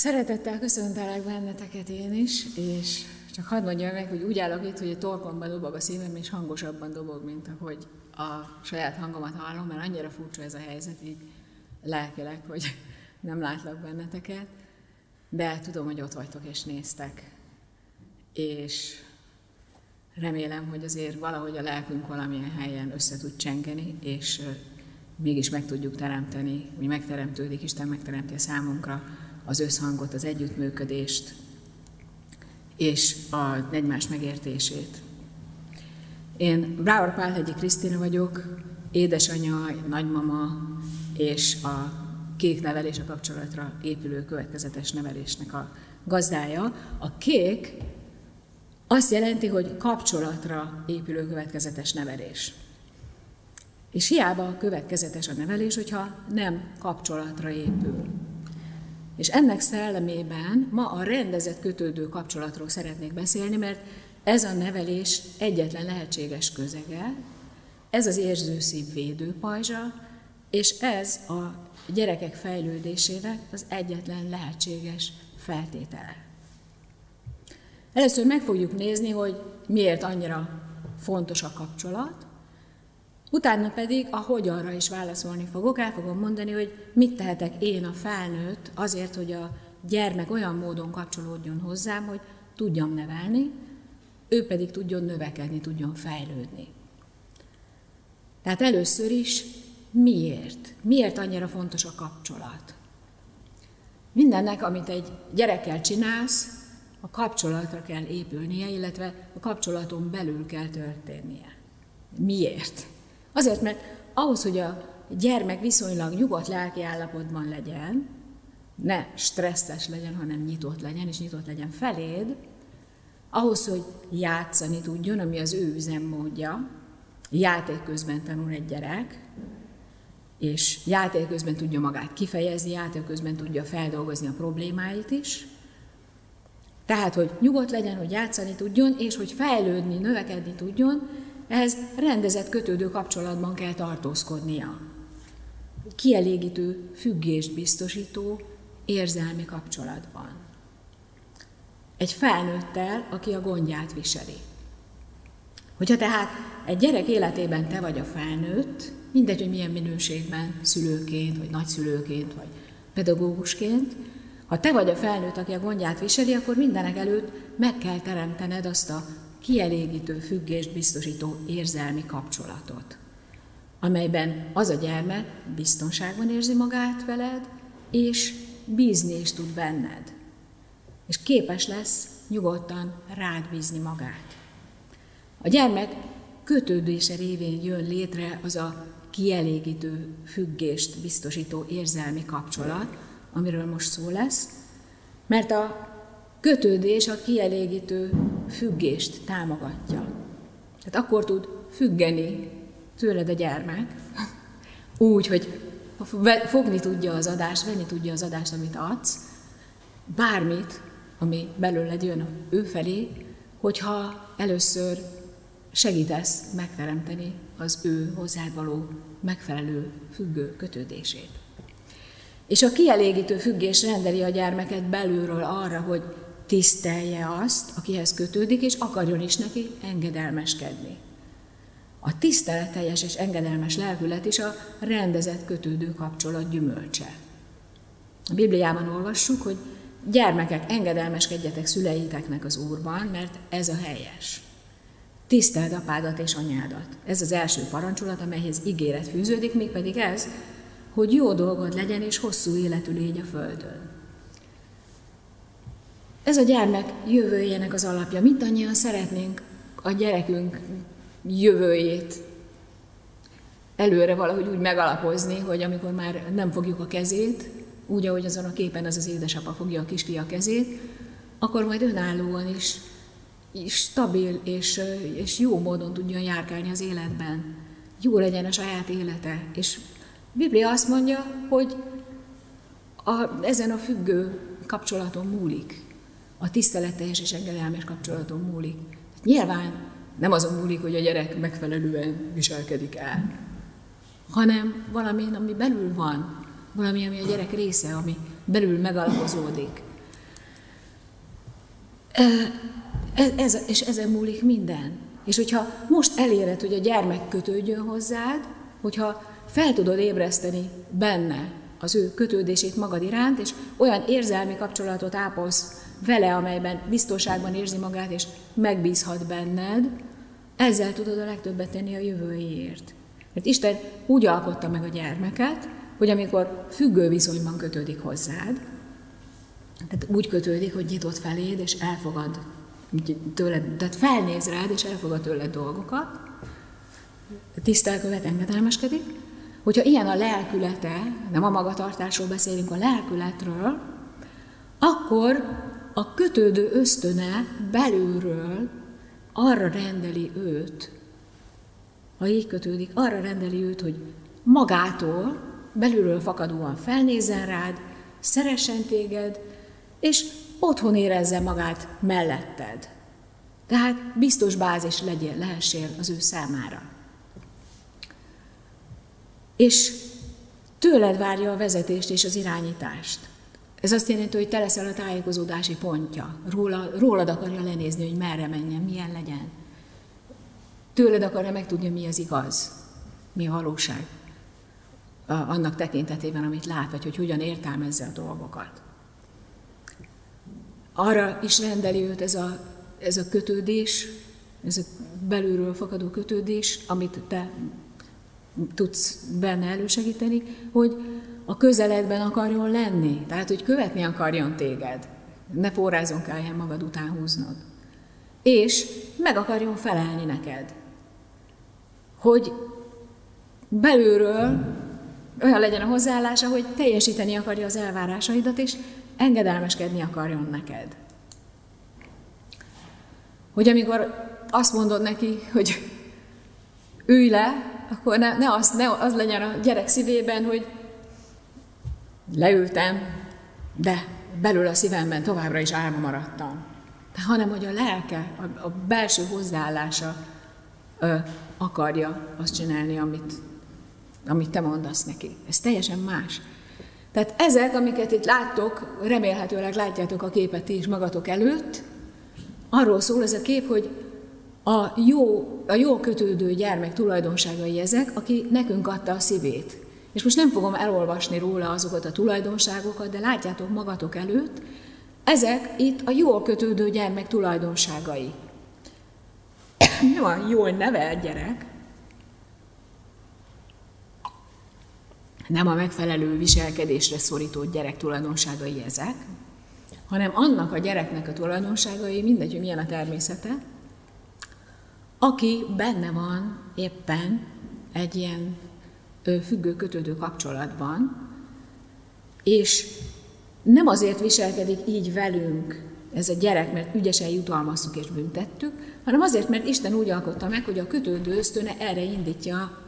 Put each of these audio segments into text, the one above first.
Szeretettel köszöntelek benneteket én is, és csak hadd mondjam meg, hogy úgy állok itt, hogy a torkomban dobog a szívem, és hangosabban dobog, mint ahogy a saját hangomat hallom, mert annyira furcsa ez a helyzet, így lelkileg, hogy nem látlak benneteket, de tudom, hogy ott vagytok és néztek. És remélem, hogy azért valahogy a lelkünk valamilyen helyen össze tud csengeni, és mégis meg tudjuk teremteni, hogy megteremtődik, Isten megteremti a számunkra az összhangot, az együttműködést, és a egymás megértését. Én Brávar Pálhegyi Krisztina vagyok, édesanyja, nagymama és a kék nevelés a kapcsolatra épülő következetes nevelésnek a gazdája. A kék azt jelenti, hogy kapcsolatra épülő következetes nevelés. És hiába következetes a nevelés, hogyha nem kapcsolatra épül. És ennek szellemében ma a rendezett kötődő kapcsolatról szeretnék beszélni, mert ez a nevelés egyetlen lehetséges közege, ez az érzőszív védőpajzsa, és ez a gyerekek fejlődésének az egyetlen lehetséges feltétele. Először meg fogjuk nézni, hogy miért annyira fontos a kapcsolat, Utána pedig a hogyanra is válaszolni fogok. El fogom mondani, hogy mit tehetek én a felnőtt azért, hogy a gyermek olyan módon kapcsolódjon hozzám, hogy tudjam nevelni, ő pedig tudjon növekedni, tudjon fejlődni. Tehát először is miért? Miért annyira fontos a kapcsolat? Mindennek, amit egy gyerekkel csinálsz, a kapcsolatra kell épülnie, illetve a kapcsolaton belül kell történnie. Miért? Azért, mert ahhoz, hogy a gyermek viszonylag nyugodt lelki állapotban legyen, ne stresszes legyen, hanem nyitott legyen, és nyitott legyen feléd, ahhoz, hogy játszani tudjon, ami az ő üzemmódja, játék közben tanul egy gyerek, és játék közben tudja magát kifejezni, játék közben tudja feldolgozni a problémáit is. Tehát, hogy nyugodt legyen, hogy játszani tudjon, és hogy fejlődni, növekedni tudjon, ehhez rendezett kötődő kapcsolatban kell tartózkodnia. Kielégítő, függést biztosító, érzelmi kapcsolatban. Egy felnőttel, aki a gondját viseli. Hogyha tehát egy gyerek életében te vagy a felnőtt, mindegy, hogy milyen minőségben, szülőként, vagy nagyszülőként, vagy pedagógusként, ha te vagy a felnőtt, aki a gondját viseli, akkor mindenek előtt meg kell teremtened azt a kielégítő függést biztosító érzelmi kapcsolatot, amelyben az a gyermek biztonságban érzi magát veled, és bízni is tud benned. És képes lesz nyugodtan rád bízni magát. A gyermek kötődése révén jön létre az a kielégítő függést biztosító érzelmi kapcsolat, amiről most szó lesz, mert a kötődés a kielégítő függést támogatja. Tehát akkor tud függeni tőled a gyermek, úgy, hogy fogni tudja az adást, venni tudja az adást, amit adsz, bármit, ami belőled jön ő felé, hogyha először segítesz megteremteni az ő hozzád való megfelelő függő kötődését. És a kielégítő függés rendeli a gyermeket belülről arra, hogy tisztelje azt, akihez kötődik, és akarjon is neki engedelmeskedni. A tiszteleteljes és engedelmes lelkület is a rendezett kötődő kapcsolat gyümölcse. A Bibliában olvassuk, hogy gyermekek, engedelmeskedjetek szüleiteknek az Úrban, mert ez a helyes. Tiszteld apádat és anyádat. Ez az első parancsolat, amelyhez ígéret fűződik, mégpedig ez, hogy jó dolgod legyen és hosszú életű légy a földön. Ez a gyermek jövőjének az alapja. Mindannyian szeretnénk a gyerekünk jövőjét előre valahogy úgy megalapozni, hogy amikor már nem fogjuk a kezét, úgy, ahogy azon a képen az az édesapa fogja a kisfia kezét, akkor majd önállóan is, is stabil és, és jó módon tudjon járkálni az életben. Jó legyen a saját élete. És a Biblia azt mondja, hogy a, ezen a függő kapcsolaton múlik a tiszteleteljes és engedelmes kapcsolaton múlik. Nyilván nem azon múlik, hogy a gyerek megfelelően viselkedik el, hanem valami, ami belül van, valami, ami a gyerek része, ami belül megalapozódik. Ez, ez, és ezen múlik minden. És hogyha most eléred, hogy a gyermek kötődjön hozzád, hogyha fel tudod ébreszteni benne az ő kötődését magad iránt, és olyan érzelmi kapcsolatot ápolsz vele, amelyben biztonságban érzi magát, és megbízhat benned, ezzel tudod a legtöbbet tenni a jövőjéért. Mert Isten úgy alkotta meg a gyermeket, hogy amikor függő viszonyban kötődik hozzád, tehát úgy kötődik, hogy nyitott feléd, és elfogad tőled, tehát felnéz rád, és elfogad tőled dolgokat, tisztelkövet, engedelmeskedik, hogyha ilyen a lelkülete, nem a magatartásról beszélünk, a lelkületről, akkor a kötődő ösztöne belülről arra rendeli őt, ha így kötődik, arra rendeli őt, hogy magától, belülről fakadóan felnézzen rád, szeressen téged, és otthon érezze magát melletted. Tehát biztos bázis legyél, lehessél az ő számára. És tőled várja a vezetést és az irányítást. Ez azt jelenti, hogy te leszel a tájékozódási pontja. Róla, rólad akarja lenézni, hogy merre menjen, milyen legyen. Tőled akarja megtudni, mi az igaz, mi a valóság. Annak tekintetében, amit lát, vagy hogy hogyan értelmezze a dolgokat. Arra is rendeli őt ez a, ez a kötődés, ez a belülről fakadó kötődés, amit te tudsz benne elősegíteni, hogy a közeledben akarjon lenni, tehát hogy követni akarjon téged, ne pórázon kelljen magad után húznod. És meg akarjon felelni neked. Hogy belülről olyan legyen a hozzáállása, hogy teljesíteni akarja az elvárásaidat, és engedelmeskedni akarjon neked. Hogy amikor azt mondod neki, hogy ülj le, akkor ne, ne, az, ne az legyen a gyerek szívében, hogy leültem, de belül a szívemben továbbra is álma maradtam. De, hanem, hogy a lelke, a, a belső hozzáállása ö, akarja azt csinálni, amit, amit te mondasz neki. Ez teljesen más. Tehát ezek, amiket itt láttok, remélhetőleg látjátok a képet ti is magatok előtt, arról szól ez a kép, hogy a jó, a jó kötődő gyermek tulajdonságai ezek, aki nekünk adta a szívét. És most nem fogom elolvasni róla azokat a tulajdonságokat, de látjátok magatok előtt, ezek itt a jól kötődő gyermek tulajdonságai. Nem a jól nevelt gyerek, nem a megfelelő viselkedésre szorított gyerek tulajdonságai ezek, hanem annak a gyereknek a tulajdonságai, mindegy, hogy milyen a természete, aki benne van éppen egy ilyen függő-kötődő kapcsolatban, és nem azért viselkedik így velünk ez a gyerek, mert ügyesen jutalmaztuk és büntettük, hanem azért, mert Isten úgy alkotta meg, hogy a kötődő ösztöne erre indítja,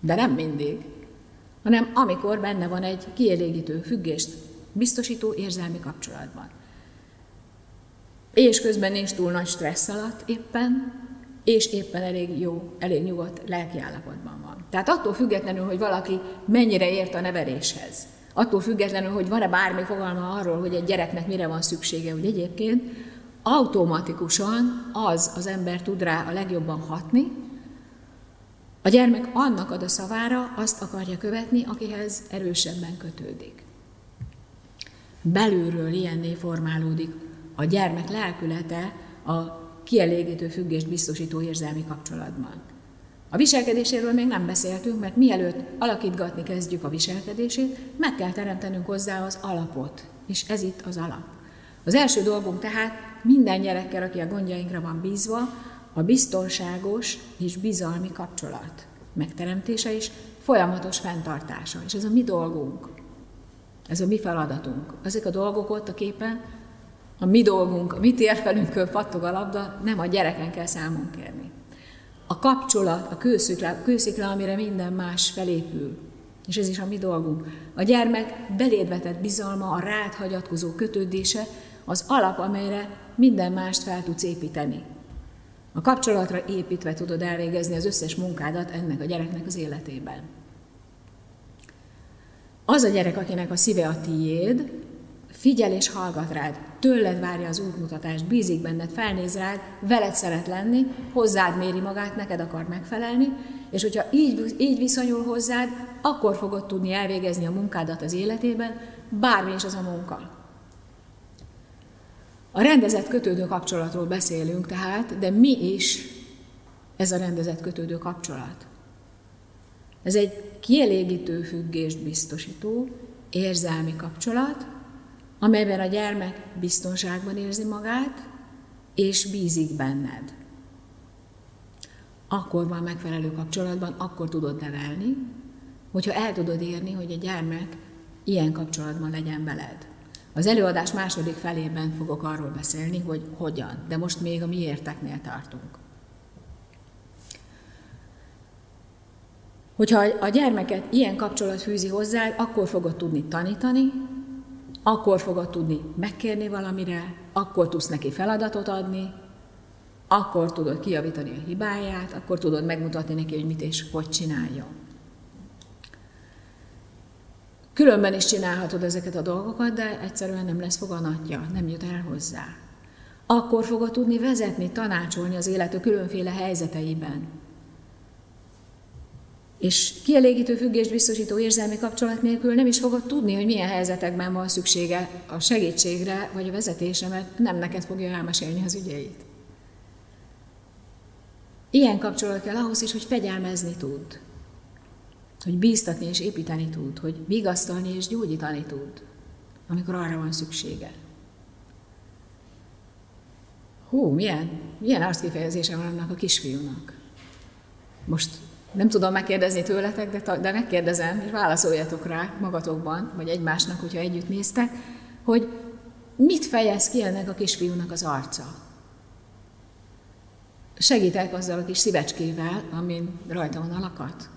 de nem mindig, hanem amikor benne van egy kielégítő függést biztosító érzelmi kapcsolatban. És közben nincs túl nagy stressz alatt éppen, és éppen elég jó, elég nyugodt lelki van. Tehát attól függetlenül, hogy valaki mennyire ért a neveléshez, attól függetlenül, hogy van-e bármi fogalma arról, hogy egy gyereknek mire van szüksége, hogy egyébként automatikusan az az ember tud rá a legjobban hatni, a gyermek annak ad a szavára, azt akarja követni, akihez erősebben kötődik. Belülről ilyenné formálódik a gyermek lelkülete a kielégítő függést biztosító érzelmi kapcsolatban. A viselkedéséről még nem beszéltünk, mert mielőtt alakítgatni kezdjük a viselkedését, meg kell teremtenünk hozzá az alapot, és ez itt az alap. Az első dolgunk tehát minden gyerekkel, aki a gondjainkra van bízva, a biztonságos és bizalmi kapcsolat megteremtése és folyamatos fenntartása. És ez a mi dolgunk. Ez a mi feladatunk. Ezek a dolgok ott a képen a mi dolgunk, a mi térfelünkön pattog a labda, nem a gyereken kell számon kérni. A kapcsolat, a kőszikla, kőszikla, amire minden más felépül, és ez is a mi dolgunk. A gyermek belédvetett bizalma, a rád hagyatkozó kötődése az alap, amelyre minden mást fel tudsz építeni. A kapcsolatra építve tudod elvégezni az összes munkádat ennek a gyereknek az életében. Az a gyerek, akinek a szíve a tiéd, figyel és hallgat rád, tőled várja az útmutatást, bízik benned, felnéz rád, veled szeret lenni, hozzád méri magát, neked akar megfelelni, és hogyha így, így viszonyul hozzád, akkor fogod tudni elvégezni a munkádat az életében, bármi is az a munka. A rendezett kötődő kapcsolatról beszélünk tehát, de mi is ez a rendezett kötődő kapcsolat? Ez egy kielégítő függést biztosító, érzelmi kapcsolat, amelyben a gyermek biztonságban érzi magát, és bízik benned. Akkor van megfelelő kapcsolatban, akkor tudod nevelni, hogyha el tudod érni, hogy a gyermek ilyen kapcsolatban legyen veled. Az előadás második felében fogok arról beszélni, hogy hogyan, de most még a miérteknél tartunk. Hogyha a gyermeket ilyen kapcsolat fűzi hozzá, akkor fogod tudni tanítani, akkor fogod tudni megkérni valamire, akkor tudsz neki feladatot adni, akkor tudod kijavítani a hibáját, akkor tudod megmutatni neki, hogy mit és hogy csináljon. Különben is csinálhatod ezeket a dolgokat, de egyszerűen nem lesz foganatja, nem jut el hozzá. Akkor fogod tudni vezetni, tanácsolni az élet a különféle helyzeteiben. És kielégítő függést biztosító érzelmi kapcsolat nélkül nem is fogod tudni, hogy milyen helyzetekben van szüksége a segítségre vagy a vezetésre, mert nem neked fogja elmesélni az ügyeit. Ilyen kapcsolat kell ahhoz is, hogy fegyelmezni tud, hogy bíztatni és építeni tud, hogy vigasztalni és gyógyítani tud, amikor arra van szüksége. Hú, milyen, milyen arckifejezése van annak a kisfiúnak. Most nem tudom megkérdezni tőletek, de, de megkérdezem, és válaszoljatok rá magatokban, vagy egymásnak, hogyha együtt néztek, hogy mit fejez ki ennek a kisfiúnak az arca. Segítek azzal a kis szívecskével, amin rajta van a lakat.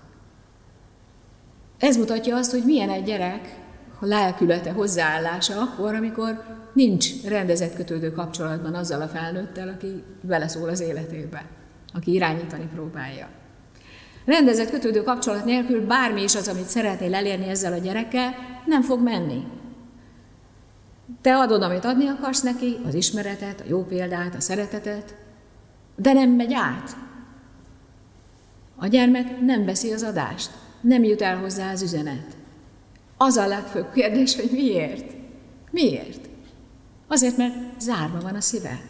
Ez mutatja azt, hogy milyen egy gyerek a lelkülete, hozzáállása akkor, amikor nincs rendezett kötődő kapcsolatban azzal a felnőttel, aki vele szól az életébe, aki irányítani próbálja. Rendezett kötődő kapcsolat nélkül bármi is az, amit szeretnél elérni ezzel a gyerekkel, nem fog menni. Te adod, amit adni akarsz neki, az ismeretet, a jó példát, a szeretetet, de nem megy át. A gyermek nem veszi az adást, nem jut el hozzá az üzenet. Az a legfőbb kérdés, hogy miért? Miért? Azért, mert zárva van a szíve.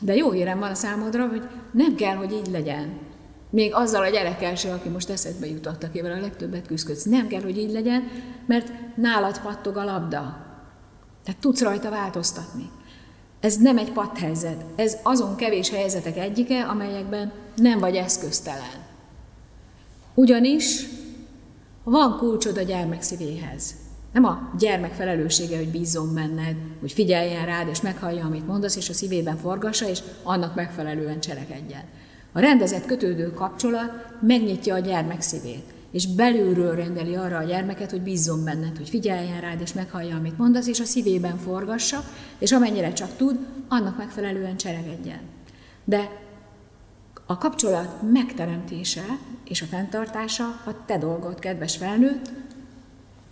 De jó hírem van a számodra, hogy nem kell, hogy így legyen. Még azzal a gyerekkel se, aki most eszedbe jutott, akivel a legtöbbet küzdködsz. Nem kell, hogy így legyen, mert nálad pattog a labda. Tehát tudsz rajta változtatni. Ez nem egy padhelyzet, ez azon kevés helyzetek egyike, amelyekben nem vagy eszköztelen. Ugyanis van kulcsod a gyermek szívéhez. Nem a gyermek felelőssége, hogy bízzon benned, hogy figyeljen rád, és meghallja, amit mondasz, és a szívében forgassa, és annak megfelelően cselekedjen. A rendezett kötődő kapcsolat megnyitja a gyermek szívét, és belülről rendeli arra a gyermeket, hogy bízzon benned, hogy figyeljen rád, és meghallja, amit mondasz, és a szívében forgassa, és amennyire csak tud, annak megfelelően cselekedjen. De a kapcsolat megteremtése és a fenntartása a te dolgod, kedves felnőtt,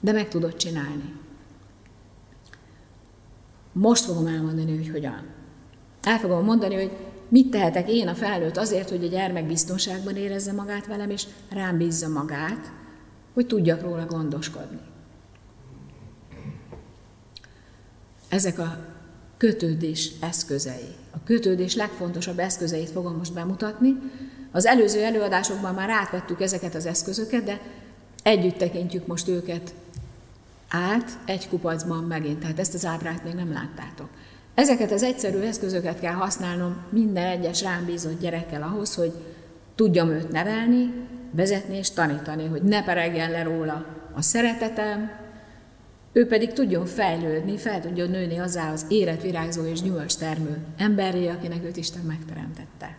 de meg tudod csinálni. Most fogom elmondani, hogy hogyan. El fogom mondani, hogy mit tehetek én a felnőtt azért, hogy a gyermek biztonságban érezze magát velem, és rám bízza magát, hogy tudjak róla gondoskodni. Ezek a kötődés eszközei. A kötődés legfontosabb eszközeit fogom most bemutatni. Az előző előadásokban már átvettük ezeket az eszközöket, de együtt tekintjük most őket át egy kupacban megint. Tehát ezt az ábrát még nem láttátok. Ezeket az egyszerű eszközöket kell használnom minden egyes rám bízott gyerekkel ahhoz, hogy tudjam őt nevelni, vezetni és tanítani, hogy ne peregjen le róla a szeretetem, ő pedig tudjon fejlődni, fel tudjon nőni azzá az életvirágzó és gyümölcs termő emberré, akinek őt Isten megteremtette.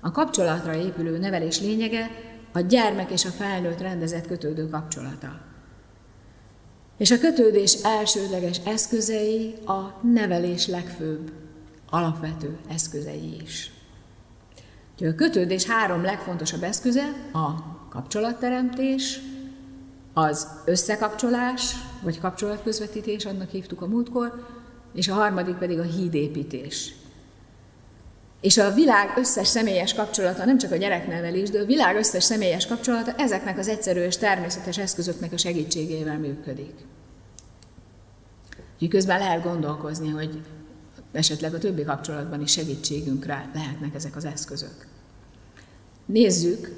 A kapcsolatra épülő nevelés lényege a gyermek és a felnőtt rendezett kötődő kapcsolata. És a kötődés elsődleges eszközei a nevelés legfőbb, alapvető eszközei is. Úgyhogy a kötődés három legfontosabb eszköze a kapcsolatteremtés, az összekapcsolás, vagy kapcsolatközvetítés, annak hívtuk a múltkor, és a harmadik pedig a hídépítés. És a világ összes személyes kapcsolata, nem csak a gyereknevelés, de a világ összes személyes kapcsolata ezeknek az egyszerű és természetes eszközöknek a segítségével működik. Úgyhogy közben lehet gondolkozni, hogy esetleg a többi kapcsolatban is segítségünkre lehetnek ezek az eszközök. Nézzük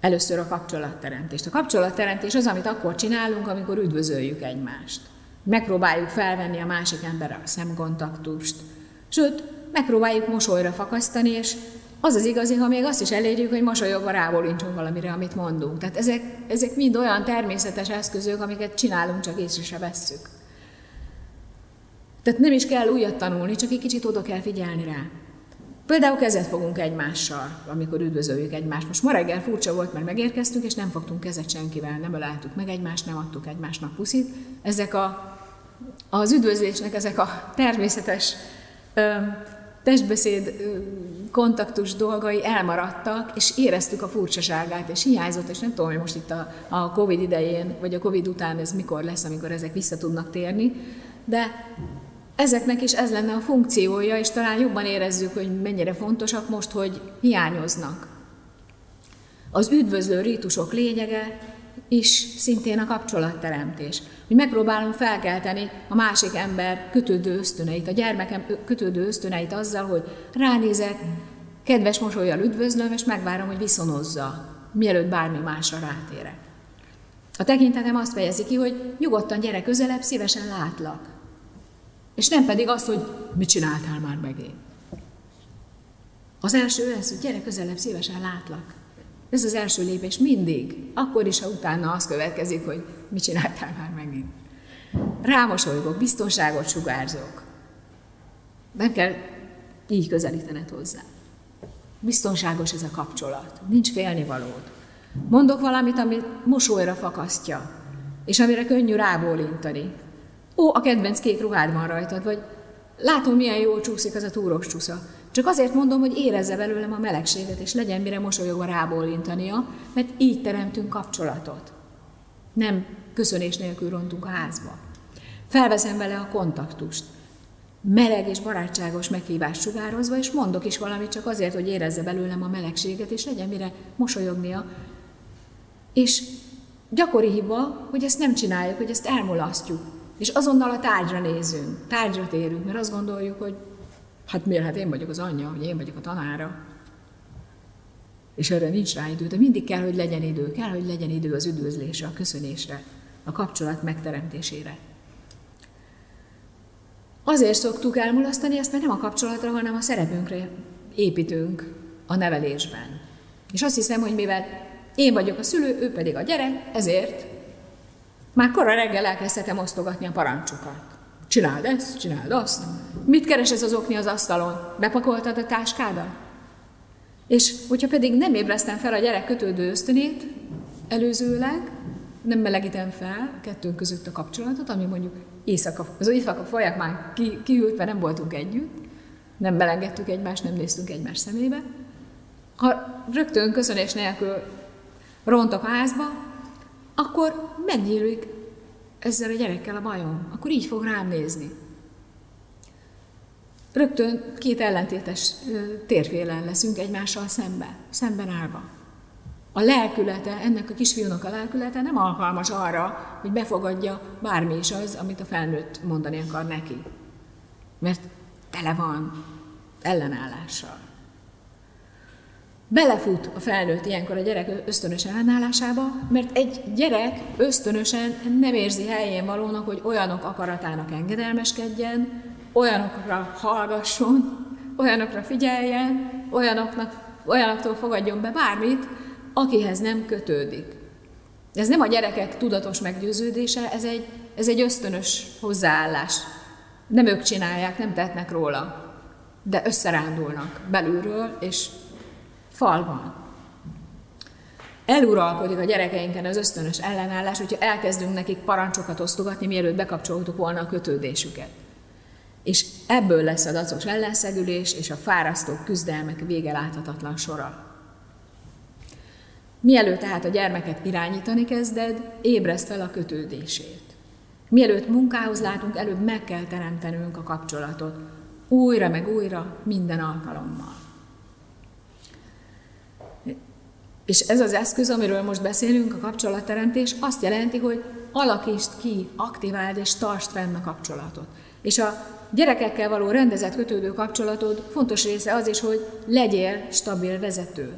először a kapcsolatteremtést. A kapcsolatteremtés az, amit akkor csinálunk, amikor üdvözöljük egymást. Megpróbáljuk felvenni a másik emberrel a szemkontaktust, sőt, megpróbáljuk mosolyra fakasztani, és az az igazi, ha még azt is elérjük, hogy mosolyogva rábólincsunk valamire, amit mondunk. Tehát ezek, ezek mind olyan természetes eszközök, amiket csinálunk, csak észre se vesszük. Tehát nem is kell újat tanulni, csak egy kicsit oda kell figyelni rá. Például kezet fogunk egymással, amikor üdvözöljük egymást. Most ma reggel furcsa volt, mert megérkeztünk, és nem fogtunk kezet senkivel, nem öleltük meg egymást, nem adtuk egymásnak puszit. Ezek a, az üdvözlésnek ezek a természetes ö, testbeszéd kontaktus dolgai elmaradtak, és éreztük a furcsaságát, és hiányzott, és nem tudom, hogy most itt a, a Covid idején, vagy a Covid után ez mikor lesz, amikor ezek vissza tudnak térni, de ezeknek is ez lenne a funkciója, és talán jobban érezzük, hogy mennyire fontosak most, hogy hiányoznak. Az üdvözlő rítusok lényege is szintén a kapcsolatteremtés. Hogy megpróbálom felkelteni a másik ember kötődő ösztöneit, a gyermekem kötődő ösztöneit azzal, hogy ránézek, kedves mosolyjal üdvözlöm, és megvárom, hogy viszonozza, mielőtt bármi másra rátérek. A tekintetem azt fejezi ki, hogy nyugodtan gyere közelebb, szívesen látlak. És nem pedig az, hogy mit csináltál már megint. Az első ez, hogy gyere közelebb, szívesen látlak. Ez az első lépés mindig. Akkor is, ha utána az következik, hogy mit csináltál már megint. Rámosolygok, biztonságot sugárzok. Nem kell így közelítened hozzá. Biztonságos ez a kapcsolat. Nincs félnivalód. Mondok valamit, ami mosolyra fakasztja, és amire könnyű rábólintani. Ó, a kedvenc kék ruhád van rajtad, vagy látom, milyen jól csúszik az a túros csúsza. Csak azért mondom, hogy érezze belőlem a melegséget, és legyen mire mosolyogva rábólintania, mert így teremtünk kapcsolatot. Nem köszönés nélkül rontunk a házba. Felveszem vele a kontaktust. Meleg és barátságos meghívást sugározva, és mondok is valamit csak azért, hogy érezze belőlem a melegséget, és legyen mire mosolyognia. És gyakori hiba, hogy ezt nem csináljuk, hogy ezt elmulasztjuk. És azonnal a tárgyra nézünk, tárgyra térünk, mert azt gondoljuk, hogy hát miért, hát én vagyok az anyja, hogy én vagyok a tanára. És erre nincs rá idő, de mindig kell, hogy legyen idő, kell, hogy legyen idő az üdvözlésre, a köszönésre, a kapcsolat megteremtésére. Azért szoktuk elmulasztani ezt, mert nem a kapcsolatra, hanem a szerepünkre építünk a nevelésben. És azt hiszem, hogy mivel én vagyok a szülő, ő pedig a gyerek, ezért már kora reggel elkezdhetem osztogatni a parancsokat. Csináld ezt, csináld azt. Mit keres ez az okni az asztalon? Bepakoltad a táskádat? És hogyha pedig nem ébresztem fel a gyerek kötődő ösztönét előzőleg, nem melegítem fel kettőnk között a kapcsolatot, ami mondjuk éjszaka, az éjszaka folyak már ki, kiült, mert nem voltunk együtt, nem melengettük egymást, nem néztünk egymás szemébe. Ha rögtön köszönés nélkül rontok házba, akkor megnyílik ezzel a gyerekkel a bajom. Akkor így fog rám nézni. Rögtön két ellentétes térfélen leszünk egymással szembe, szemben állva. A lelkülete, ennek a kisfiúnak a lelkülete nem alkalmas arra, hogy befogadja bármi is az, amit a felnőtt mondani akar neki. Mert tele van ellenállással. Belefut a felnőtt ilyenkor a gyerek ösztönös ellenállásába, mert egy gyerek ösztönösen nem érzi helyén valónak, hogy olyanok akaratának engedelmeskedjen, olyanokra hallgasson, olyanokra figyeljen, olyanoknak, olyanoktól fogadjon be bármit, akihez nem kötődik. Ez nem a gyerekek tudatos meggyőződése, ez egy, ez egy ösztönös hozzáállás. Nem ők csinálják, nem tehetnek róla, de összerándulnak belülről, és fal van. Eluralkodik a gyerekeinken az ösztönös ellenállás, hogyha elkezdünk nekik parancsokat osztogatni, mielőtt bekapcsoltuk volna a kötődésüket. És ebből lesz a dacos ellenszegülés és a fárasztó küzdelmek vége láthatatlan sora. Mielőtt tehát a gyermeket irányítani kezded, ébreszt fel a kötődését. Mielőtt munkához látunk, előbb meg kell teremtenünk a kapcsolatot. Újra meg újra, minden alkalommal. És ez az eszköz, amiről most beszélünk, a kapcsolatteremtés, azt jelenti, hogy alakítsd ki, aktiváld és tartsd fenn a kapcsolatot. És a gyerekekkel való rendezett kötődő kapcsolatod fontos része az is, hogy legyél stabil vezető.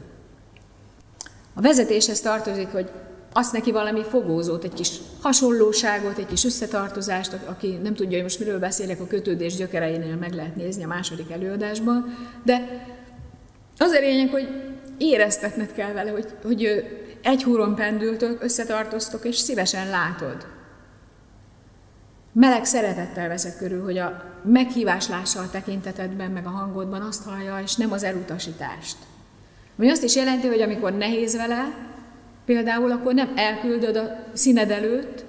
A vezetéshez tartozik, hogy azt neki valami fogózót, egy kis hasonlóságot, egy kis összetartozást, aki nem tudja, hogy most miről beszélek, a kötődés gyökereinél meg lehet nézni a második előadásban, de az a lényeg, hogy éreztetned kell vele, hogy, hogy egy húron pendültök, összetartoztok, és szívesen látod. Meleg szeretettel veszed körül, hogy a meghívás lássa a tekintetedben, meg a hangodban azt hallja, és nem az elutasítást. Ami azt is jelenti, hogy amikor nehéz vele, például, akkor nem elküldöd a színed előtt,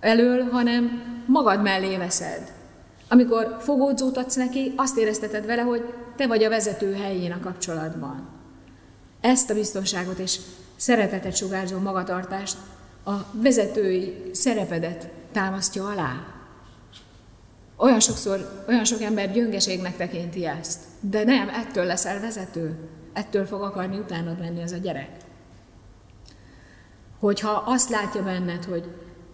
elől, hanem magad mellé veszed. Amikor fogódzót adsz neki, azt érezteted vele, hogy te vagy a vezető helyén a kapcsolatban. Ezt a biztonságot és szeretetet sugárzó magatartást, a vezetői szerepedet támasztja alá. Olyan sokszor, olyan sok ember gyöngeségnek tekinti ezt, de nem, ettől leszel vezető, ettől fog akarni utánad menni az a gyerek. Hogyha azt látja benned, hogy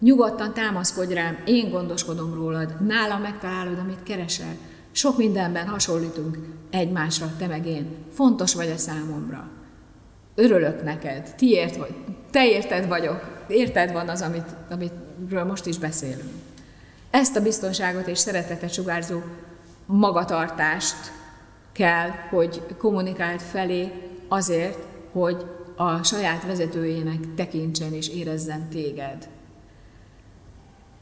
nyugodtan támaszkodj rám, én gondoskodom rólad, nálam megtalálod, amit keresel, sok mindenben hasonlítunk egymásra, te meg én. Fontos vagy a számomra. Örülök neked, tiért vagy, te érted vagyok, érted van az, amit, amitről most is beszélünk. Ezt a biztonságot és szeretetet sugárzó magatartást kell, hogy kommunikált felé azért, hogy a saját vezetőjének tekintsen és érezzen téged,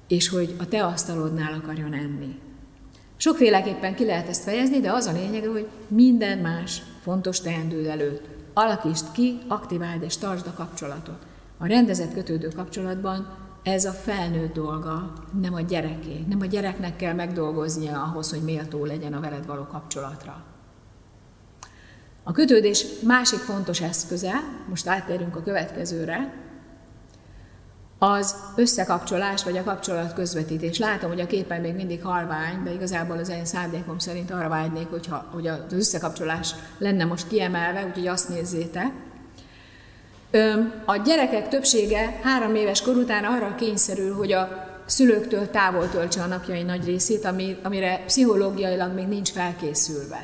és hogy a te asztalodnál akarjon enni. Sokféleképpen ki lehet ezt fejezni, de az a lényeg, hogy minden más fontos teendő előtt alakítsd ki, aktiváld és tartsd a kapcsolatot. A rendezett kötődő kapcsolatban ez a felnőtt dolga, nem a gyereké. Nem a gyereknek kell megdolgoznia ahhoz, hogy méltó legyen a veled való kapcsolatra. A kötődés másik fontos eszköze, most átérünk a következőre, az összekapcsolás vagy a kapcsolat közvetítés. Látom, hogy a képen még mindig halvány, de igazából az én szándékom szerint arra vágynék, hogyha, hogy az összekapcsolás lenne most kiemelve, úgyhogy azt nézzétek. A gyerekek többsége három éves kor után arra kényszerül, hogy a szülőktől távol töltse a napjai nagy részét, amire pszichológiailag még nincs felkészülve.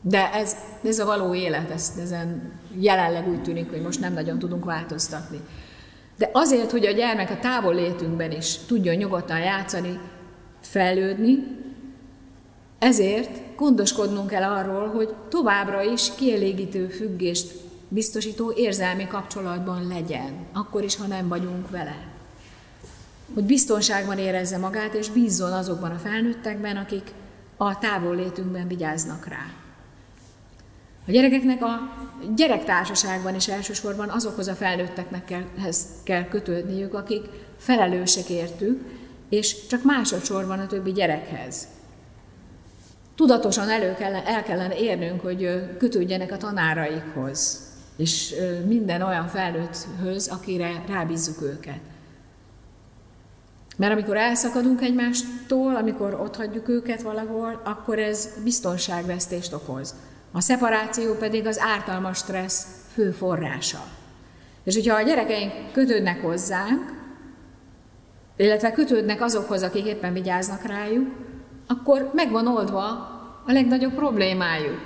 De ez, ez a való élet, ez, ezen jelenleg úgy tűnik, hogy most nem nagyon tudunk változtatni. De azért, hogy a gyermek a távol létünkben is tudjon nyugodtan játszani, fejlődni, ezért gondoskodnunk kell arról, hogy továbbra is kielégítő függést biztosító érzelmi kapcsolatban legyen, akkor is, ha nem vagyunk vele. Hogy biztonságban érezze magát, és bízzon azokban a felnőttekben, akik a távol létünkben vigyáznak rá. A gyerekeknek a gyerektársaságban is elsősorban azokhoz a felnőtteknek kell, kell kötődniük, akik felelősek értük, és csak másodszorban a többi gyerekhez. Tudatosan elő kellene, el kellene érnünk, hogy kötődjenek a tanáraikhoz, és minden olyan felnőtthöz, akire rábízzuk őket. Mert amikor elszakadunk egymástól, amikor ott hagyjuk őket valahol, akkor ez biztonságvesztést okoz. A szeparáció pedig az ártalmas stressz fő forrása. És hogyha a gyerekeink kötődnek hozzánk, illetve kötődnek azokhoz, akik éppen vigyáznak rájuk, akkor megvan oldva a legnagyobb problémájuk.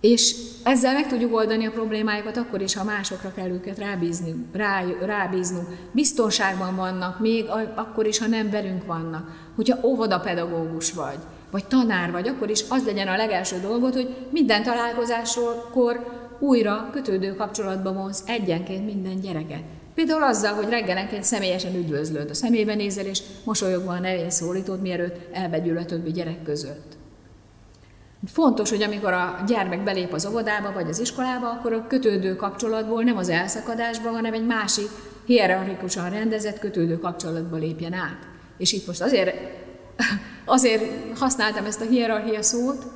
És ezzel meg tudjuk oldani a problémájukat akkor is, ha másokra kell őket rábízni, rá, rábíznunk. Biztonságban vannak, még akkor is, ha nem velünk vannak. Hogyha óvodapedagógus vagy, vagy tanár vagy, akkor is az legyen a legelső dolgot, hogy minden találkozáskor újra kötődő kapcsolatba vonsz egyenként minden gyereket. Például azzal, hogy reggelenként személyesen üdvözlöd, a szemébe nézel, és mosolyogva a nevén szólítod, mielőtt elvegyül a többi gyerek között. Fontos, hogy amikor a gyermek belép az óvodába vagy az iskolába, akkor a kötődő kapcsolatból nem az elszakadásba, hanem egy másik hierarchikusan rendezett kötődő kapcsolatba lépjen át. És itt most azért Azért használtam ezt a hierarchia szót,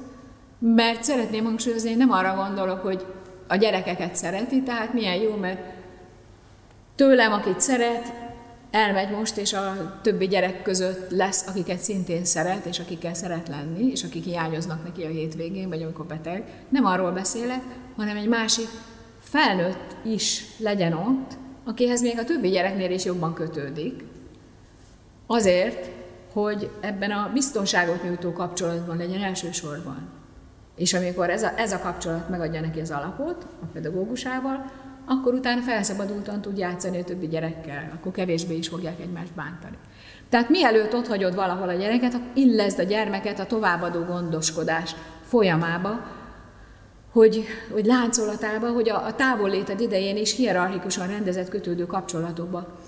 mert szeretném hangsúlyozni, hogy nem arra gondolok, hogy a gyerekeket szereti, tehát milyen jó, mert tőlem, akit szeret, elmegy most, és a többi gyerek között lesz, akiket szintén szeret, és akikkel szeret lenni, és akik hiányoznak neki a hétvégén, vagy amikor beteg. Nem arról beszélek, hanem egy másik felnőtt is legyen ott, akihez még a többi gyereknél is jobban kötődik. Azért, hogy ebben a biztonságot nyújtó kapcsolatban legyen elsősorban. És amikor ez a, ez a kapcsolat megadja neki az alapot a pedagógusával, akkor utána felszabadultan tud játszani a többi gyerekkel, akkor kevésbé is fogják egymást bántani. Tehát mielőtt ott hagyod valahol a gyereket, illeszd a gyermeket a továbbadó gondoskodás folyamába, hogy, hogy láncolatába, hogy a, a távolléted idején is hierarchikusan rendezett kötődő kapcsolatokba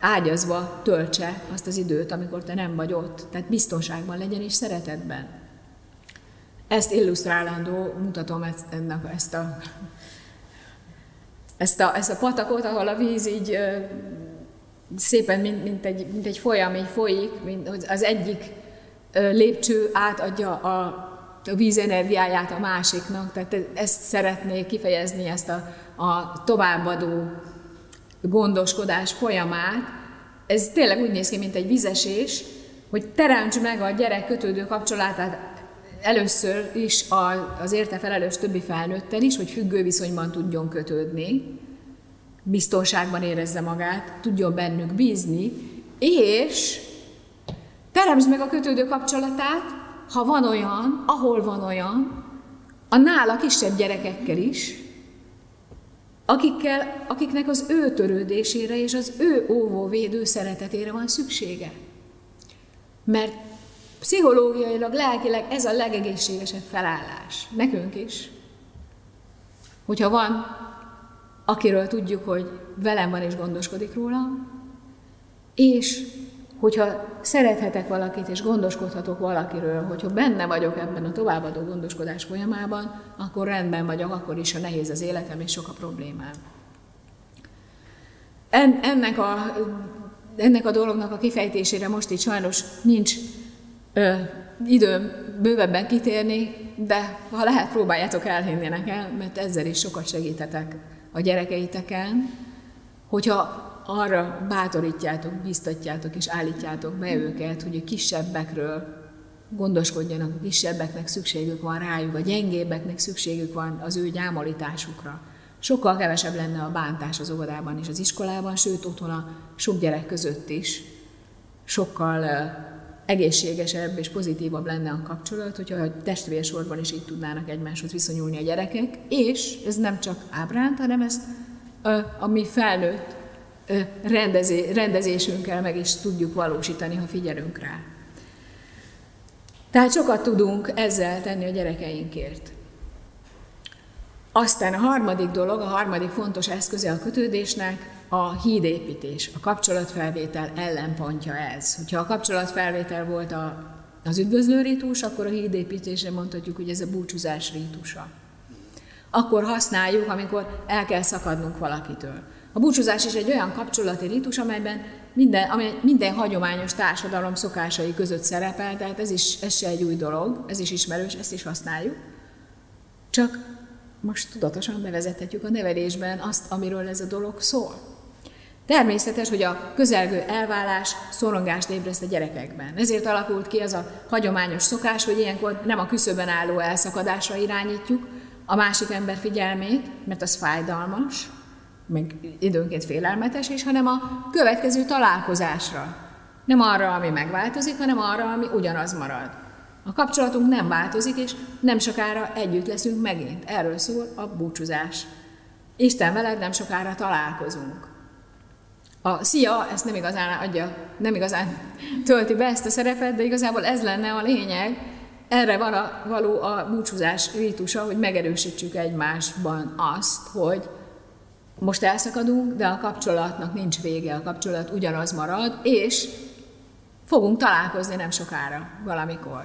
ágyazva töltse azt az időt, amikor te nem vagy ott. Tehát biztonságban legyen és szeretetben. Ezt illusztrálandó mutatom ezt, ennek, ezt a ezt a, ezt a patakot, ahol a víz így szépen, mint, mint, egy, mint egy folyam, így folyik, mint, az egyik lépcső átadja a, a víz energiáját a másiknak, tehát ezt szeretnék kifejezni, ezt a, a továbbadó gondoskodás folyamát. Ez tényleg úgy néz ki, mint egy vizesés, hogy teremts meg a gyerek kötődő kapcsolatát először is az érte felelős többi felnőtten is, hogy függő viszonyban tudjon kötődni, biztonságban érezze magát, tudjon bennük bízni, és teremtsd meg a kötődő kapcsolatát, ha van olyan, ahol van olyan, a nála kisebb gyerekekkel is, akikkel, akiknek az ő törődésére és az ő óvóvédő szeretetére van szüksége. Mert Pszichológiailag, lelkileg ez a legegészségesebb felállás. Nekünk is. Hogyha van, akiről tudjuk, hogy velem van és gondoskodik róla, és hogyha szerethetek valakit és gondoskodhatok valakiről, hogyha benne vagyok ebben a továbbadó gondoskodás folyamában, akkor rendben vagyok, akkor is, ha nehéz az életem és sok a problémám. En, ennek, a, ennek a dolognak a kifejtésére most itt sajnos nincs ö, időm bővebben kitérni, de ha lehet, próbáljátok elhinni nekem, mert ezzel is sokat segítetek a gyerekeiteken, hogyha arra bátorítjátok, biztatjátok és állítjátok be őket, hogy a kisebbekről gondoskodjanak, a kisebbeknek szükségük van rájuk, a gyengébbeknek szükségük van az ő gyámolításukra. Sokkal kevesebb lenne a bántás az óvodában és az iskolában, sőt otthon a sok gyerek között is sokkal egészségesebb és pozitívabb lenne a kapcsolat, hogyha a testvérsorban is így tudnának egymáshoz viszonyulni a gyerekek, és ez nem csak ábránt, hanem ezt a, a mi felnőtt rendezé, rendezésünkkel meg is tudjuk valósítani, ha figyelünk rá. Tehát sokat tudunk ezzel tenni a gyerekeinkért. Aztán a harmadik dolog, a harmadik fontos eszköze a kötődésnek, a hídépítés, a kapcsolatfelvétel ellenpontja ez. Hogyha a kapcsolatfelvétel volt a, az üdvözlő rítus, akkor a hídépítésre mondhatjuk, hogy ez a búcsúzás rítusa. Akkor használjuk, amikor el kell szakadnunk valakitől. A búcsúzás is egy olyan kapcsolati rítus, amelyben minden, amely minden hagyományos társadalom szokásai között szerepel, tehát ez, is, ez se egy új dolog, ez is ismerős, ezt is használjuk. Csak most tudatosan bevezethetjük a nevelésben azt, amiről ez a dolog szól. Természetes, hogy a közelgő elválás szorongást ébreszt a gyerekekben. Ezért alakult ki az a hagyományos szokás, hogy ilyenkor nem a küszöben álló elszakadásra irányítjuk a másik ember figyelmét, mert az fájdalmas, meg időnként félelmetes is, hanem a következő találkozásra. Nem arra, ami megváltozik, hanem arra, ami ugyanaz marad. A kapcsolatunk nem változik, és nem sokára együtt leszünk megint. Erről szól a búcsúzás. Isten veled nem sokára találkozunk. A szia ezt nem igazán adja, nem igazán tölti be ezt a szerepet, de igazából ez lenne a lényeg. Erre való a búcsúzás rítusa, hogy megerősítsük egymásban azt, hogy most elszakadunk, de a kapcsolatnak nincs vége, a kapcsolat ugyanaz marad, és fogunk találkozni nem sokára, valamikor.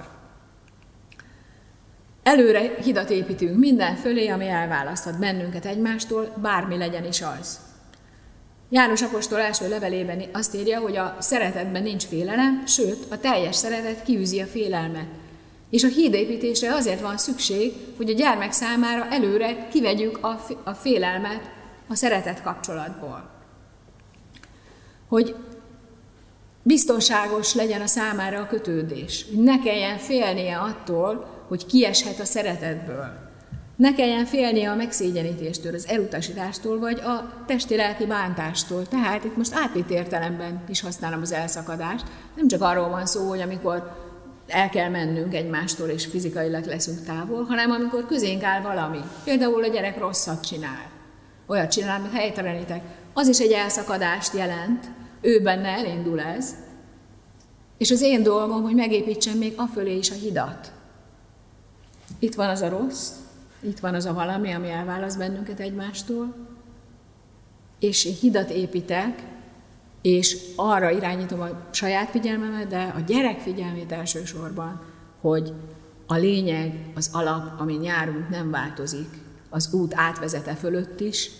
Előre hidat építünk minden fölé, ami elválaszthat bennünket egymástól, bármi legyen is az. János Apostol első levelében azt írja, hogy a szeretetben nincs félelem, sőt, a teljes szeretet kiűzi a félelmet. És a hídépítésre azért van szükség, hogy a gyermek számára előre kivegyük a félelmet a szeretet kapcsolatból. Hogy biztonságos legyen a számára a kötődés, hogy ne kelljen félnie attól, hogy kieshet a szeretetből. Ne kelljen félnie a megszégyenítéstől, az elutasítástól, vagy a testi-lelki bántástól. Tehát itt most átvitt értelemben is használom az elszakadást. Nem csak arról van szó, hogy amikor el kell mennünk egymástól, és fizikailag leszünk távol, hanem amikor közénk áll valami. Például a gyerek rosszat csinál. Olyat csinál, amit helytelenítek. Az is egy elszakadást jelent, ő benne elindul ez, és az én dolgom, hogy megépítsem még afölé is a hidat. Itt van az a rossz, itt van az a valami, ami elválaszt bennünket egymástól, és hidat építek, és arra irányítom a saját figyelmemet, de a gyerek figyelmét elsősorban, hogy a lényeg, az alap, amin járunk, nem változik. Az út átvezete fölött is,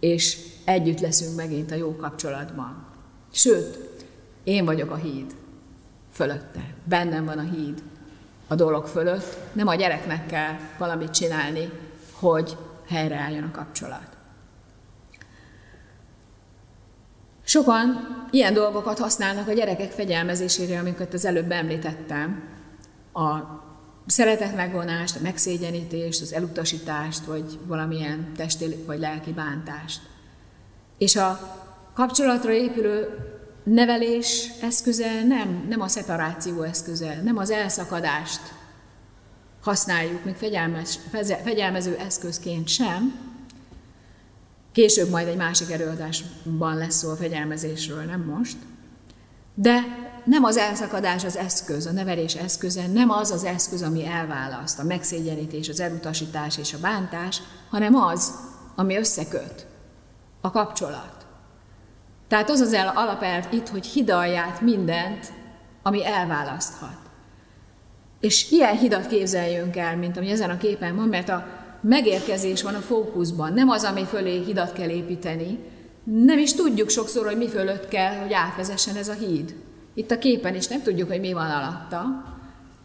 és együtt leszünk megint a jó kapcsolatban. Sőt, én vagyok a híd fölötte. Bennem van a híd a dolog fölött. Nem a gyereknek kell valamit csinálni, hogy helyreálljon a kapcsolat. Sokan ilyen dolgokat használnak a gyerekek fegyelmezésére, amiket az előbb említettem. A szeretet megvonást, a megszégyenítést, az elutasítást, vagy valamilyen testi vagy lelki bántást. És a kapcsolatra épülő nevelés eszköze nem, nem a szeparáció eszköze, nem az elszakadást használjuk, még fegyelmez, fegyelmező eszközként sem. Később majd egy másik előadásban lesz szó a fegyelmezésről, nem most. De nem az elszakadás az eszköz, a nevelés eszköze, nem az az eszköz, ami elválaszt, a megszégyenítés, az elutasítás és a bántás, hanem az, ami összeköt, a kapcsolat. Tehát az az alapelv itt, hogy hidalját mindent, ami elválaszthat. És ilyen hidat képzeljünk el, mint ami ezen a képen van, mert a megérkezés van a fókuszban, nem az, ami fölé hidat kell építeni, nem is tudjuk sokszor, hogy mi fölött kell, hogy átvezessen ez a híd. Itt a képen is nem tudjuk, hogy mi van alatta.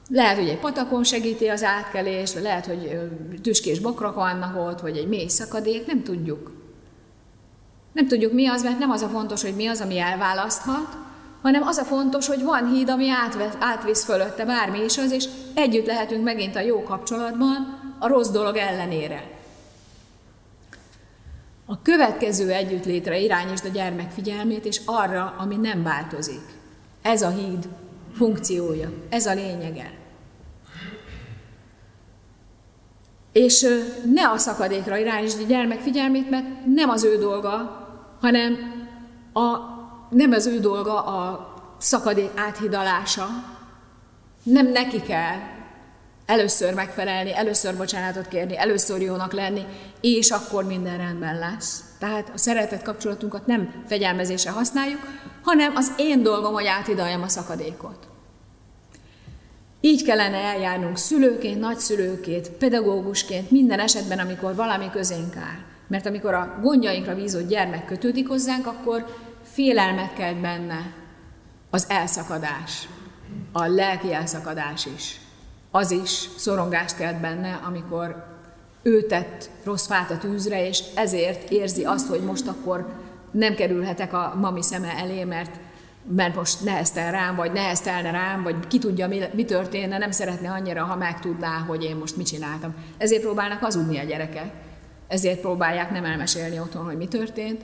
Lehet, hogy egy patakon segíti az átkelést, lehet, hogy tüskés bokrak vannak ott, vagy egy mély szakadék, nem tudjuk. Nem tudjuk mi az, mert nem az a fontos, hogy mi az, ami elválaszthat, hanem az a fontos, hogy van híd, ami átvisz fölötte bármi is az, és együtt lehetünk megint a jó kapcsolatban, a rossz dolog ellenére. A következő együttlétre irányítsd a gyermek figyelmét, és arra, ami nem változik. Ez a híd funkciója, ez a lényege. És ne a szakadékra irányítsd a gyermek figyelmét, mert nem az ő dolga, hanem a, nem az ő dolga a szakadék áthidalása, nem neki kell először megfelelni, először bocsánatot kérni, először jónak lenni, és akkor minden rendben lesz. Tehát a szeretet kapcsolatunkat nem fegyelmezésre használjuk, hanem az én dolgom, hogy áthidaljam a szakadékot. Így kellene eljárnunk szülőként, nagyszülőként, pedagógusként, minden esetben, amikor valami közénk áll. Mert amikor a gondjainkra bízott gyermek kötődik hozzánk, akkor félelmet kelt benne az elszakadás, a lelki elszakadás is. Az is szorongást kelt benne, amikor ő tett rossz fát a tűzre, és ezért érzi azt, hogy most akkor nem kerülhetek a mami szeme elé, mert, mert most neheztel rám, vagy neheztelne rám, vagy ki tudja, mi, mi történne, nem szeretne annyira, ha megtudná, hogy én most mit csináltam. Ezért próbálnak hazudni a gyerekek ezért próbálják nem elmesélni otthon, hogy mi történt.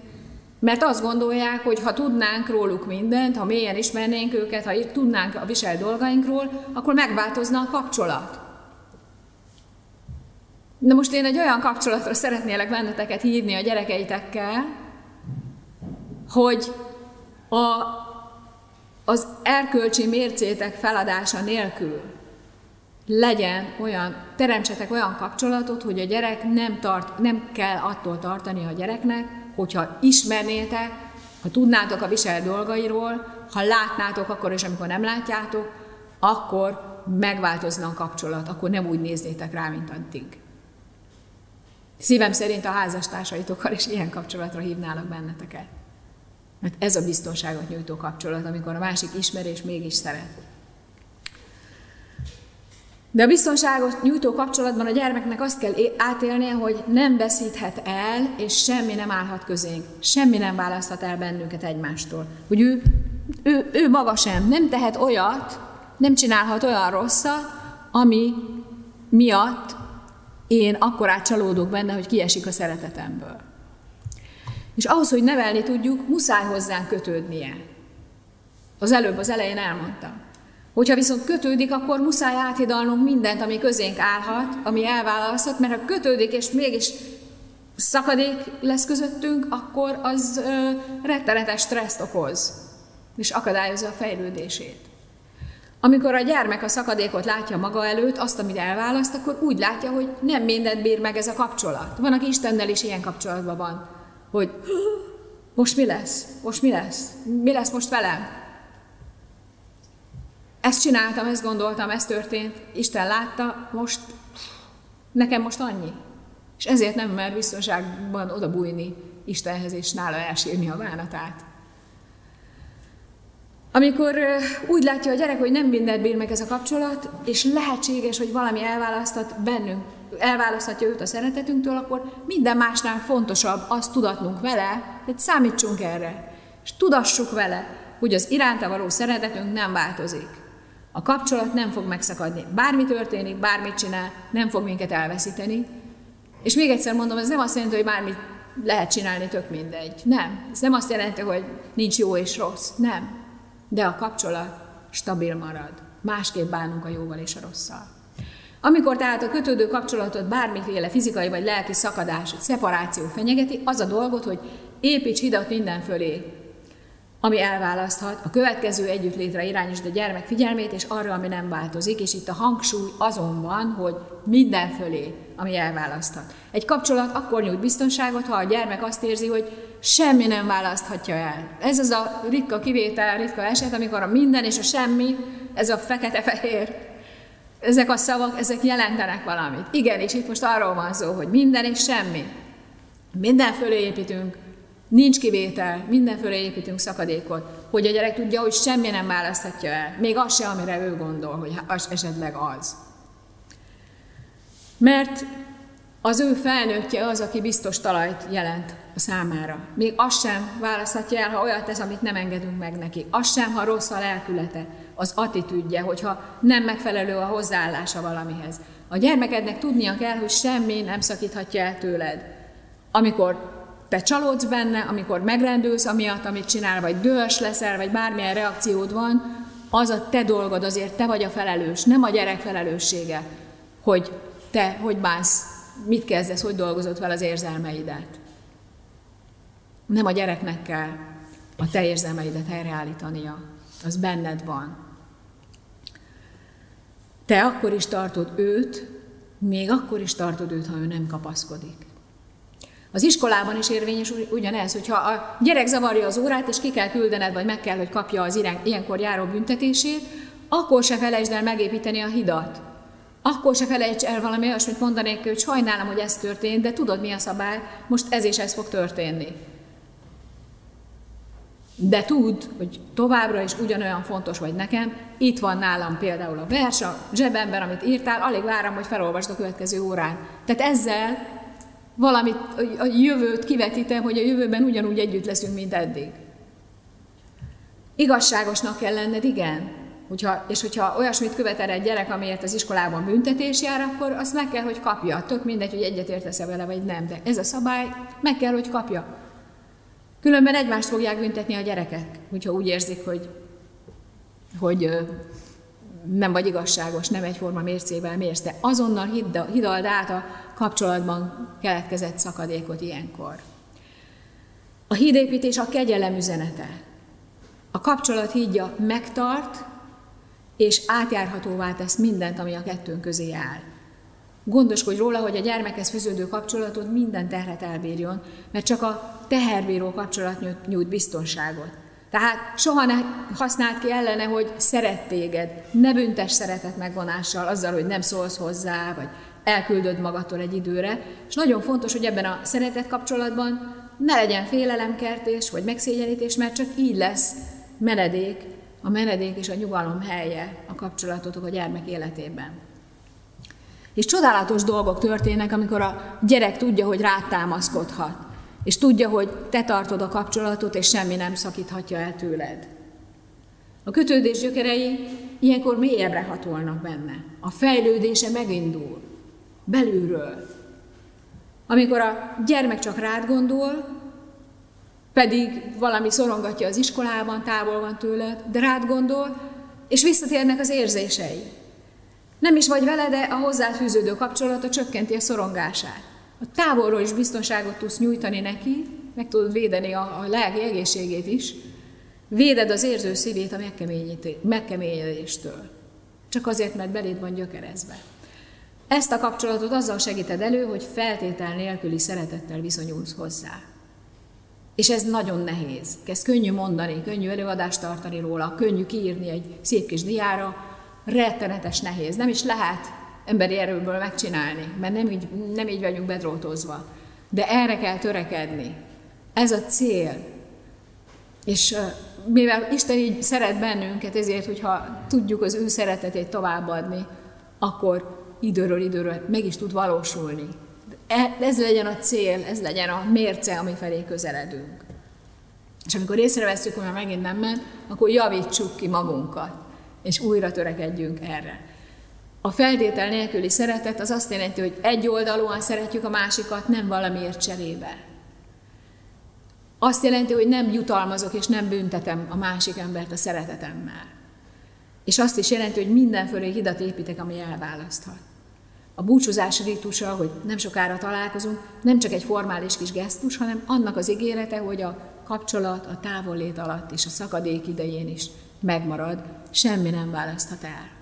Mert azt gondolják, hogy ha tudnánk róluk mindent, ha mélyen ismernénk őket, ha tudnánk a visel dolgainkról, akkor megváltozna a kapcsolat. De most én egy olyan kapcsolatra szeretnélek benneteket hívni a gyerekeitekkel, hogy a, az erkölcsi mércétek feladása nélkül legyen olyan, teremtsetek olyan kapcsolatot, hogy a gyerek nem, tart, nem kell attól tartani a gyereknek, hogyha ismernétek, ha tudnátok a visel dolgairól, ha látnátok akkor is, amikor nem látjátok, akkor megváltozna a kapcsolat, akkor nem úgy néznétek rá, mint addig. Szívem szerint a házastársaitokkal is ilyen kapcsolatra hívnálak benneteket. Mert ez a biztonságot nyújtó kapcsolat, amikor a másik ismer és mégis szeret. De a biztonságot nyújtó kapcsolatban a gyermeknek azt kell átélnie, hogy nem veszíthet el, és semmi nem állhat közénk. Semmi nem választhat el bennünket egymástól. Hogy ő, ő, ő maga sem nem tehet olyat, nem csinálhat olyan rosszat, ami miatt én akkor átcsalódok benne, hogy kiesik a szeretetemből. És ahhoz, hogy nevelni tudjuk, muszáj hozzánk kötődnie. Az előbb, az elején elmondtam. Hogyha viszont kötődik, akkor muszáj áthidalnunk mindent, ami közénk állhat, ami elválaszthat, mert ha kötődik, és mégis szakadék lesz közöttünk, akkor az ö, rettenetes stresszt okoz, és akadályozza a fejlődését. Amikor a gyermek a szakadékot látja maga előtt, azt, amit elválaszt, akkor úgy látja, hogy nem mindent bír meg ez a kapcsolat. Van, aki Istennel is ilyen kapcsolatban van, hogy most mi lesz? Most mi lesz? Mi lesz most velem? Ezt csináltam, ezt gondoltam, ez történt, Isten látta, most nekem most annyi. És ezért nem mer biztonságban odabújni Istenhez és nála elsírni a bánatát. Amikor úgy látja a gyerek, hogy nem mindent bír meg ez a kapcsolat, és lehetséges, hogy valami elválasztat bennünk, elválaszthatja őt a szeretetünktől, akkor minden másnál fontosabb azt tudatnunk vele, hogy számítsunk erre, és tudassuk vele, hogy az iránta való szeretetünk nem változik. A kapcsolat nem fog megszakadni. Bármi történik, bármit csinál, nem fog minket elveszíteni. És még egyszer mondom, ez nem azt jelenti, hogy bármit lehet csinálni, tök mindegy. Nem. Ez nem azt jelenti, hogy nincs jó és rossz. Nem. De a kapcsolat stabil marad. Másképp bánunk a jóval és a rosszal. Amikor tehát a kötődő kapcsolatot bármiféle fizikai vagy lelki szakadás, szeparáció fenyegeti, az a dolgot, hogy építs hidat minden fölé, ami elválaszthat, a következő együttlétre irányítsd a gyermek figyelmét, és arra, ami nem változik, és itt a hangsúly azon van, hogy minden fölé, ami elválaszthat. Egy kapcsolat akkor nyújt biztonságot, ha a gyermek azt érzi, hogy semmi nem választhatja el. Ez az a ritka kivétel, ritka eset, amikor a minden és a semmi, ez a fekete-fehér, ezek a szavak, ezek jelentenek valamit. Igen, és itt most arról van szó, hogy minden és semmi. Minden fölé építünk, Nincs kivétel, mindenfőre építünk szakadékot, hogy a gyerek tudja, hogy semmi nem választhatja el, még az se, amire ő gondol, hogy az esetleg az. Mert az ő felnőttje az, aki biztos talajt jelent a számára. Még azt sem választhatja el, ha olyat tesz, amit nem engedünk meg neki. Az sem, ha rossz a lelkülete, az attitűdje, hogyha nem megfelelő a hozzáállása valamihez. A gyermekednek tudnia kell, hogy semmi nem szakíthatja el tőled. Amikor te csalódsz benne, amikor megrendülsz amiatt, amit csinál, vagy dühös leszel, vagy bármilyen reakciód van, az a te dolgod, azért te vagy a felelős, nem a gyerek felelőssége, hogy te hogy bánsz, mit kezdesz, hogy dolgozod fel az érzelmeidet. Nem a gyereknek kell a te érzelmeidet helyreállítania. Az benned van. Te akkor is tartod őt, még akkor is tartod őt, ha ő nem kapaszkodik. Az iskolában is érvényes ugyanez, hogyha a gyerek zavarja az órát, és ki kell küldened, vagy meg kell, hogy kapja az ilyenkor járó büntetését, akkor se felejtsd el megépíteni a hidat. Akkor se felejts el valami olyasmit mondani, hogy sajnálom, hogy ez történt, de tudod, mi a szabály, most ez és ez fog történni. De tudd, hogy továbbra is ugyanolyan fontos vagy nekem. Itt van nálam például a vers a zsebemben, amit írtál, alig várom, hogy felolvasd a következő órán. Tehát ezzel valamit, a jövőt kivetítem, hogy a jövőben ugyanúgy együtt leszünk, mint eddig. Igazságosnak kell lenned, igen. Hogyha, és hogyha olyasmit követel egy gyerek, amiért az iskolában büntetés jár, akkor azt meg kell, hogy kapja. Tök mindegy, hogy egyetértesz-e vele, vagy nem, de ez a szabály meg kell, hogy kapja. Különben egymást fogják büntetni a gyerekek, hogyha úgy érzik, hogy, hogy nem vagy igazságos, nem egyforma mércével mérsz, de azonnal hidald át a kapcsolatban keletkezett szakadékot ilyenkor. A hídépítés a kegyelem üzenete. A kapcsolat hídja megtart, és átjárhatóvá tesz mindent, ami a kettőnk közé áll. Gondoskodj róla, hogy a gyermekhez fűződő kapcsolatod minden terhet elbírjon, mert csak a teherbíró kapcsolat nyújt biztonságot. Tehát soha ne használd ki ellene, hogy szeret téged. Ne büntes szeretet megvonással, azzal, hogy nem szólsz hozzá, vagy elküldöd magadtól egy időre. És nagyon fontos, hogy ebben a szeretet kapcsolatban ne legyen félelemkertés, vagy megszégyenítés, mert csak így lesz menedék, a menedék és a nyugalom helye a kapcsolatotok a gyermek életében. És csodálatos dolgok történnek, amikor a gyerek tudja, hogy rád támaszkodhat, és tudja, hogy te tartod a kapcsolatot, és semmi nem szakíthatja el tőled. A kötődés gyökerei ilyenkor mélyebbre hatolnak benne. A fejlődése megindul, belülről. Amikor a gyermek csak rád gondol, pedig valami szorongatja az iskolában, távol van tőled, de rád gondol, és visszatérnek az érzései. Nem is vagy vele, de a hozzáfűződő kapcsolata csökkenti a szorongását. A távolról is biztonságot tudsz nyújtani neki, meg tudod védeni a, a lelki egészségét is, véded az érző szívét a megkeményedéstől. Csak azért, mert beléd van gyökerezve. Ezt a kapcsolatot azzal segíted elő, hogy feltétel nélküli szeretettel viszonyulsz hozzá. És ez nagyon nehéz. Ez könnyű mondani, könnyű előadást tartani róla, könnyű kiírni egy szép kis diára, rettenetes nehéz. Nem is lehet emberi erőből megcsinálni, mert nem így, nem így vagyunk bedrótozva. De erre kell törekedni. Ez a cél. És mivel Isten így szeret bennünket, ezért, hogyha tudjuk az ő szeretetét továbbadni, akkor időről időről meg is tud valósulni. E, ez legyen a cél, ez legyen a mérce, ami felé közeledünk. És amikor észreveszünk, hogy már megint nem ment, akkor javítsuk ki magunkat, és újra törekedjünk erre. A feltétel nélküli szeretet az azt jelenti, hogy egy oldalúan szeretjük a másikat, nem valamiért cserébe. Azt jelenti, hogy nem jutalmazok és nem büntetem a másik embert a szeretetemmel. És azt is jelenti, hogy mindenfölé hidat építek, ami elválaszthat. A búcsúzás rítusa, hogy nem sokára találkozunk, nem csak egy formális kis gesztus, hanem annak az ígérete, hogy a kapcsolat a távollét alatt és a szakadék idején is megmarad, semmi nem választhat el.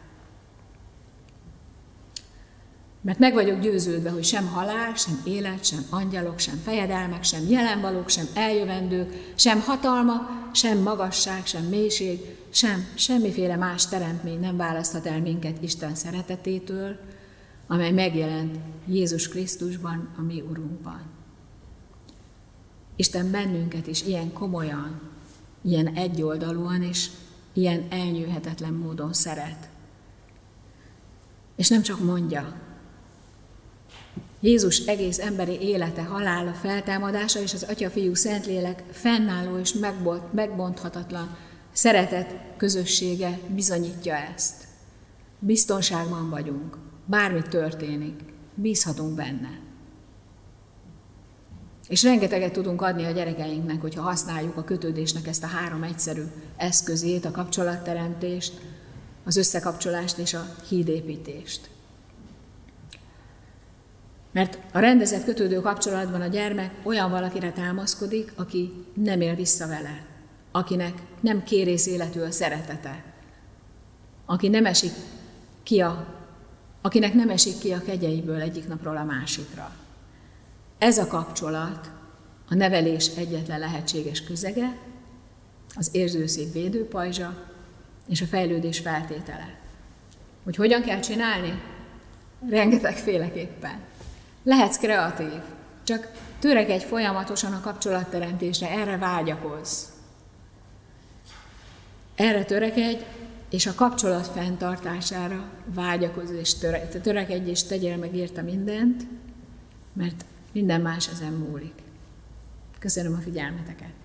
Mert meg vagyok győződve, hogy sem halál, sem élet, sem angyalok, sem fejedelmek, sem jelenvalók, sem eljövendők, sem hatalma, sem magasság, sem mélység, sem semmiféle más teremtmény nem választhat el minket Isten szeretetétől, amely megjelent Jézus Krisztusban, a mi Urunkban. Isten bennünket is ilyen komolyan, ilyen egyoldalúan és ilyen elnyűhetetlen módon szeret. És nem csak mondja, Jézus egész emberi élete, halála, feltámadása és az Atya, Fiú, Szentlélek fennálló és megbonthatatlan szeretet közössége bizonyítja ezt. Biztonságban vagyunk, bármi történik, bízhatunk benne. És rengeteget tudunk adni a gyerekeinknek, hogyha használjuk a kötődésnek ezt a három egyszerű eszközét, a kapcsolatteremtést, az összekapcsolást és a hídépítést. Mert a rendezett kötődő kapcsolatban a gyermek olyan valakire támaszkodik, aki nem él vissza vele, akinek nem kérész életű a szeretete, aki nem esik ki a, akinek nem esik ki a kegyeiből egyik napról a másikra. Ez a kapcsolat a nevelés egyetlen lehetséges közege, az érzőszív védőpajzsa és a fejlődés feltétele. Hogy hogyan kell csinálni? Rengeteg féleképpen. Lehetsz kreatív, csak törekedj folyamatosan a kapcsolatteremtésre, erre vágyakozz. Erre törekedj, és a kapcsolat fenntartására vágyakozz, és törekedj, és tegyél meg érte mindent, mert minden más ezen múlik. Köszönöm a figyelmeteket!